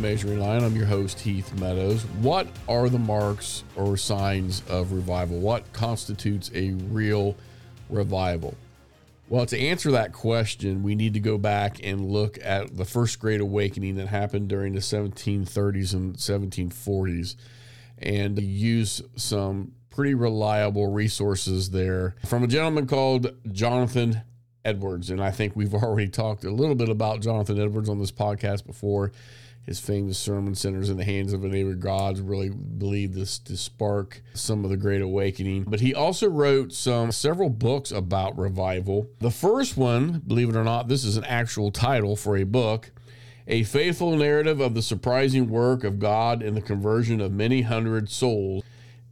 Measuring Line. I'm your host, Heath Meadows. What are the marks or signs of revival? What constitutes a real revival? Well, to answer that question, we need to go back and look at the first great awakening that happened during the 1730s and 1740s and use some pretty reliable resources there from a gentleman called Jonathan Edwards. And I think we've already talked a little bit about Jonathan Edwards on this podcast before. His famous sermon Sinners in the Hands of an Angry God's really believe this to spark some of the great awakening. But he also wrote some several books about revival. The first one, believe it or not, this is an actual title for a book. A faithful narrative of the surprising work of God in the conversion of many hundred souls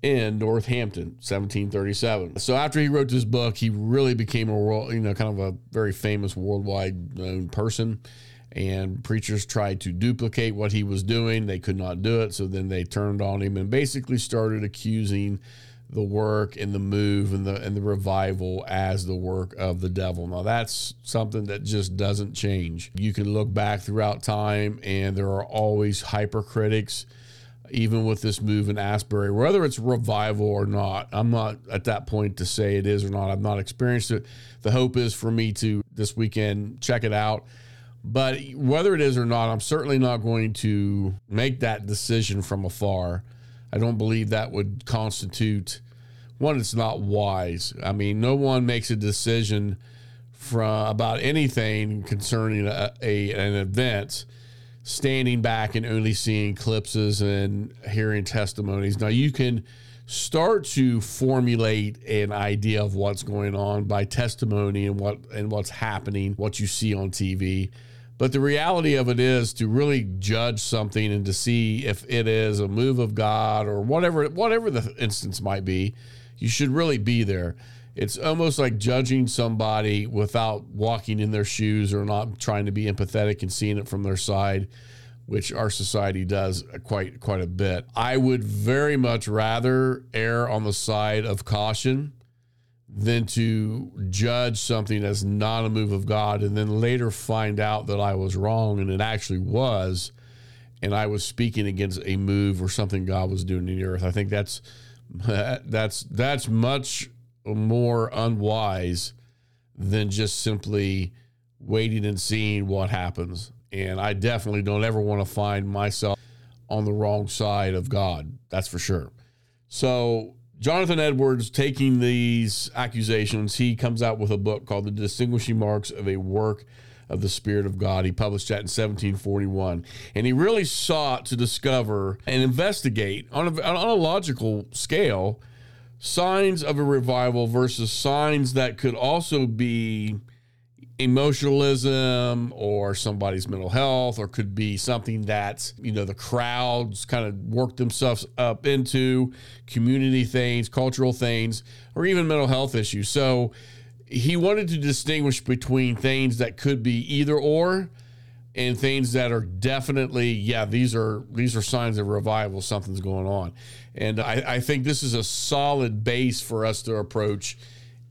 in Northampton, 1737. So after he wrote this book, he really became a world, you know, kind of a very famous worldwide known person. And preachers tried to duplicate what he was doing. They could not do it. So then they turned on him and basically started accusing the work and the move and the and the revival as the work of the devil. Now that's something that just doesn't change. You can look back throughout time and there are always hypercritics even with this move in Asbury, whether it's revival or not. I'm not at that point to say it is or not. I've not experienced it. The hope is for me to this weekend check it out. But whether it is or not, I'm certainly not going to make that decision from afar. I don't believe that would constitute one, it's not wise. I mean, no one makes a decision from about anything concerning a, a an event standing back and only seeing clipses and hearing testimonies. Now you can start to formulate an idea of what's going on by testimony and what and what's happening, what you see on TV. But the reality of it is to really judge something and to see if it is a move of God or whatever whatever the instance might be, you should really be there it's almost like judging somebody without walking in their shoes or not trying to be empathetic and seeing it from their side which our society does quite quite a bit. I would very much rather err on the side of caution than to judge something as not a move of God and then later find out that I was wrong and it actually was and I was speaking against a move or something God was doing in the earth. I think that's that's that's much more unwise than just simply waiting and seeing what happens. And I definitely don't ever want to find myself on the wrong side of God. That's for sure. So, Jonathan Edwards taking these accusations, he comes out with a book called The Distinguishing Marks of a Work of the Spirit of God. He published that in 1741. And he really sought to discover and investigate on a, on a logical scale signs of a revival versus signs that could also be emotionalism or somebody's mental health or could be something that you know the crowds kind of work themselves up into community things cultural things or even mental health issues. So he wanted to distinguish between things that could be either or and things that are definitely yeah these are these are signs of revival. Something's going on. And I, I think this is a solid base for us to approach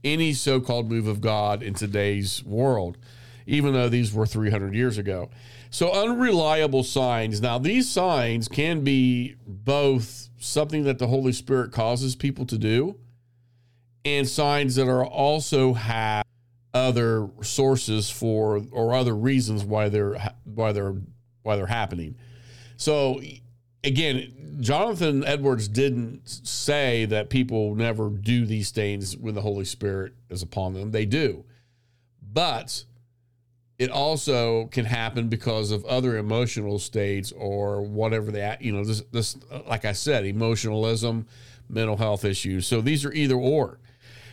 any so called move of God in today's world, even though these were 300 years ago. So, unreliable signs. Now, these signs can be both something that the Holy Spirit causes people to do and signs that are also have other sources for or other reasons why they're why they're why they're happening. So again, Jonathan Edwards didn't say that people never do these things when the Holy Spirit is upon them. They do. But it also can happen because of other emotional states or whatever that, you know, this, this, like I said, emotionalism, mental health issues. So these are either or.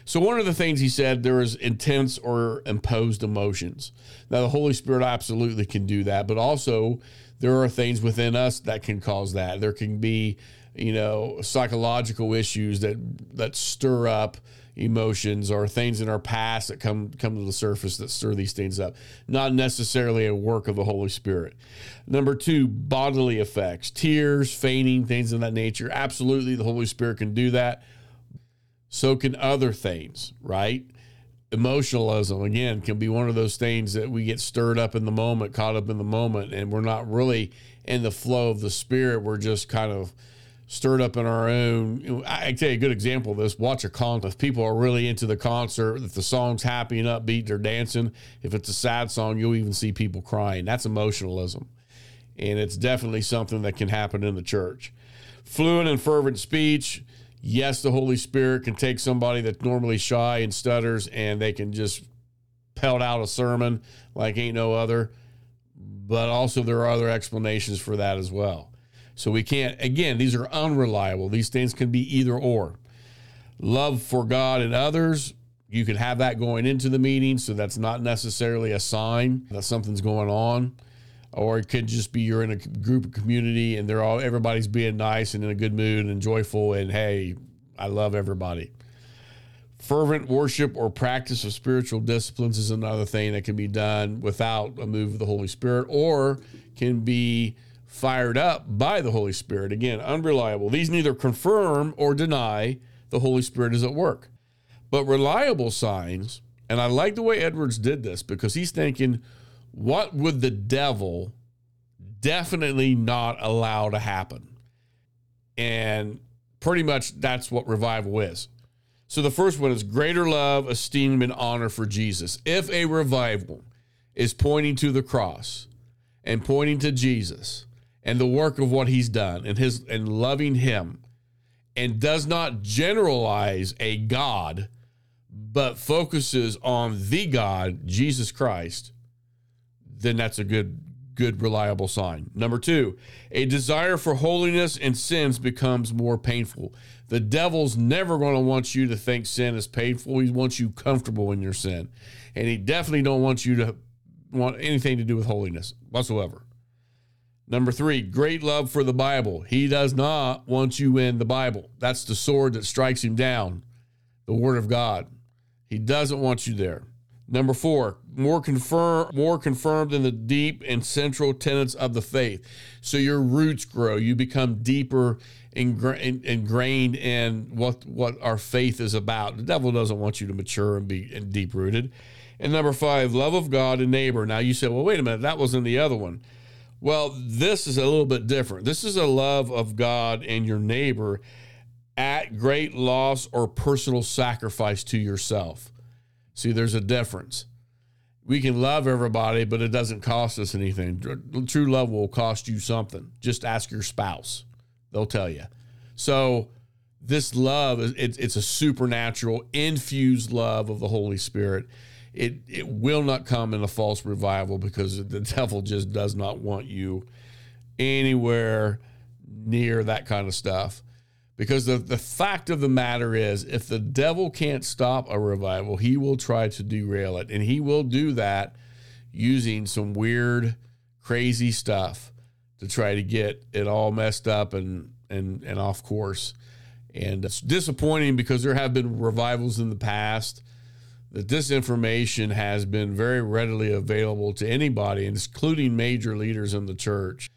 So one of the things he said there is intense or imposed emotions. Now the Holy Spirit absolutely can do that, but also there are things within us that can cause that. There can be, you know, psychological issues that that stir up emotions or things in our past that come come to the surface that stir these things up. Not necessarily a work of the Holy Spirit. Number two, bodily effects, tears, fainting, things of that nature. Absolutely, the Holy Spirit can do that. So can other things, right? emotionalism again can be one of those things that we get stirred up in the moment, caught up in the moment, and we're not really in the flow of the spirit. We're just kind of stirred up in our own. I tell you a good example of this. Watch a concert. If people are really into the concert, if the song's happy and upbeat, they're dancing. If it's a sad song, you'll even see people crying. That's emotionalism. And it's definitely something that can happen in the church. Fluent and fervent speech. Yes, the Holy Spirit can take somebody that's normally shy and stutters and they can just pelt out a sermon like ain't no other. But also, there are other explanations for that as well. So we can't, again, these are unreliable. These things can be either or. Love for God and others, you can have that going into the meeting. So that's not necessarily a sign that something's going on. Or it could just be you're in a group of community and they're all, everybody's being nice and in a good mood and joyful. And hey, I love everybody. Fervent worship or practice of spiritual disciplines is another thing that can be done without a move of the Holy Spirit or can be fired up by the Holy Spirit. Again, unreliable. These neither confirm or deny the Holy Spirit is at work. But reliable signs, and I like the way Edwards did this because he's thinking, what would the devil definitely not allow to happen? And pretty much that's what revival is. So the first one is greater love, esteem, and honor for Jesus. If a revival is pointing to the cross and pointing to Jesus, and the work of what he's done and his and loving him and does not generalize a God, but focuses on the God, Jesus Christ, then that's a good, good, reliable sign. Number two, a desire for holiness and sins becomes more painful. The devil's never going to want you to think sin is painful. He wants you comfortable in your sin. And he definitely don't want you to want anything to do with holiness whatsoever. Number three, great love for the Bible. He does not want you in the Bible. That's the sword that strikes him down, the Word of God. He doesn't want you there. Number four, more confirm, more confirmed in the deep and central tenets of the faith. So your roots grow. You become deeper ingrained in what what our faith is about. The devil doesn't want you to mature and be deep rooted. And number five, love of God and neighbor. Now you say, well, wait a minute, that wasn't the other one. Well, this is a little bit different. This is a love of God and your neighbor at great loss or personal sacrifice to yourself. See, there's a difference. We can love everybody, but it doesn't cost us anything. True love will cost you something. Just ask your spouse, they'll tell you. So, this love is it's a supernatural infused love of the Holy Spirit it it will not come in a false revival because the devil just does not want you anywhere near that kind of stuff. Because the, the fact of the matter is, if the devil can't stop a revival, he will try to derail it. And he will do that using some weird, crazy stuff to try to get it all messed up and, and, and off course. And it's disappointing because there have been revivals in the past that this information has been very readily available to anybody, including major leaders in the church.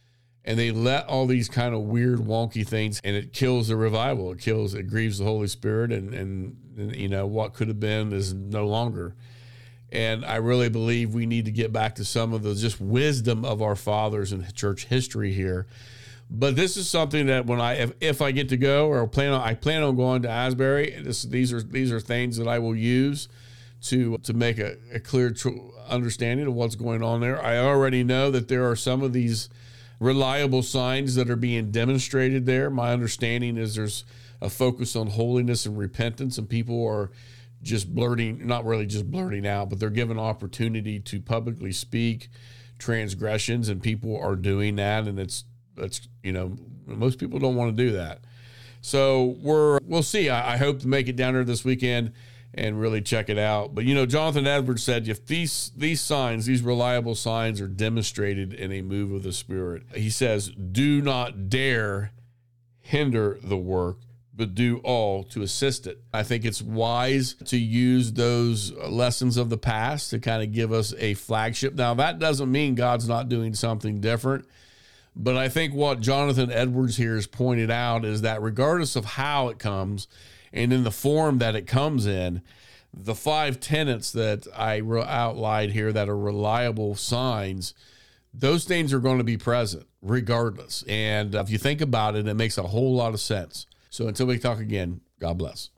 And they let all these kind of weird, wonky things, and it kills the revival. It kills, it grieves the Holy Spirit, and, and, and you know, what could have been is no longer. And I really believe we need to get back to some of the just wisdom of our fathers in church history here. But this is something that when I if, if I get to go or plan on I plan on going to Asbury, this, these are these are things that I will use to to make a, a clear tr- understanding of what's going on there. I already know that there are some of these reliable signs that are being demonstrated there. My understanding is there's a focus on holiness and repentance, and people are just blurting, not really just blurting out, but they're given opportunity to publicly speak transgressions, and people are doing that, and it's it's you know most people don't want to do that. So we're we'll see. I, I hope to make it down there this weekend and really check it out. But you know, Jonathan Edwards said if these these signs, these reliable signs are demonstrated in a move of the spirit, he says, do not dare hinder the work, but do all to assist it. I think it's wise to use those lessons of the past to kind of give us a flagship. Now, that doesn't mean God's not doing something different. But I think what Jonathan Edwards here has pointed out is that regardless of how it comes, and in the form that it comes in, the five tenets that I re- outlined here that are reliable signs, those things are going to be present regardless. And if you think about it, it makes a whole lot of sense. So until we talk again, God bless.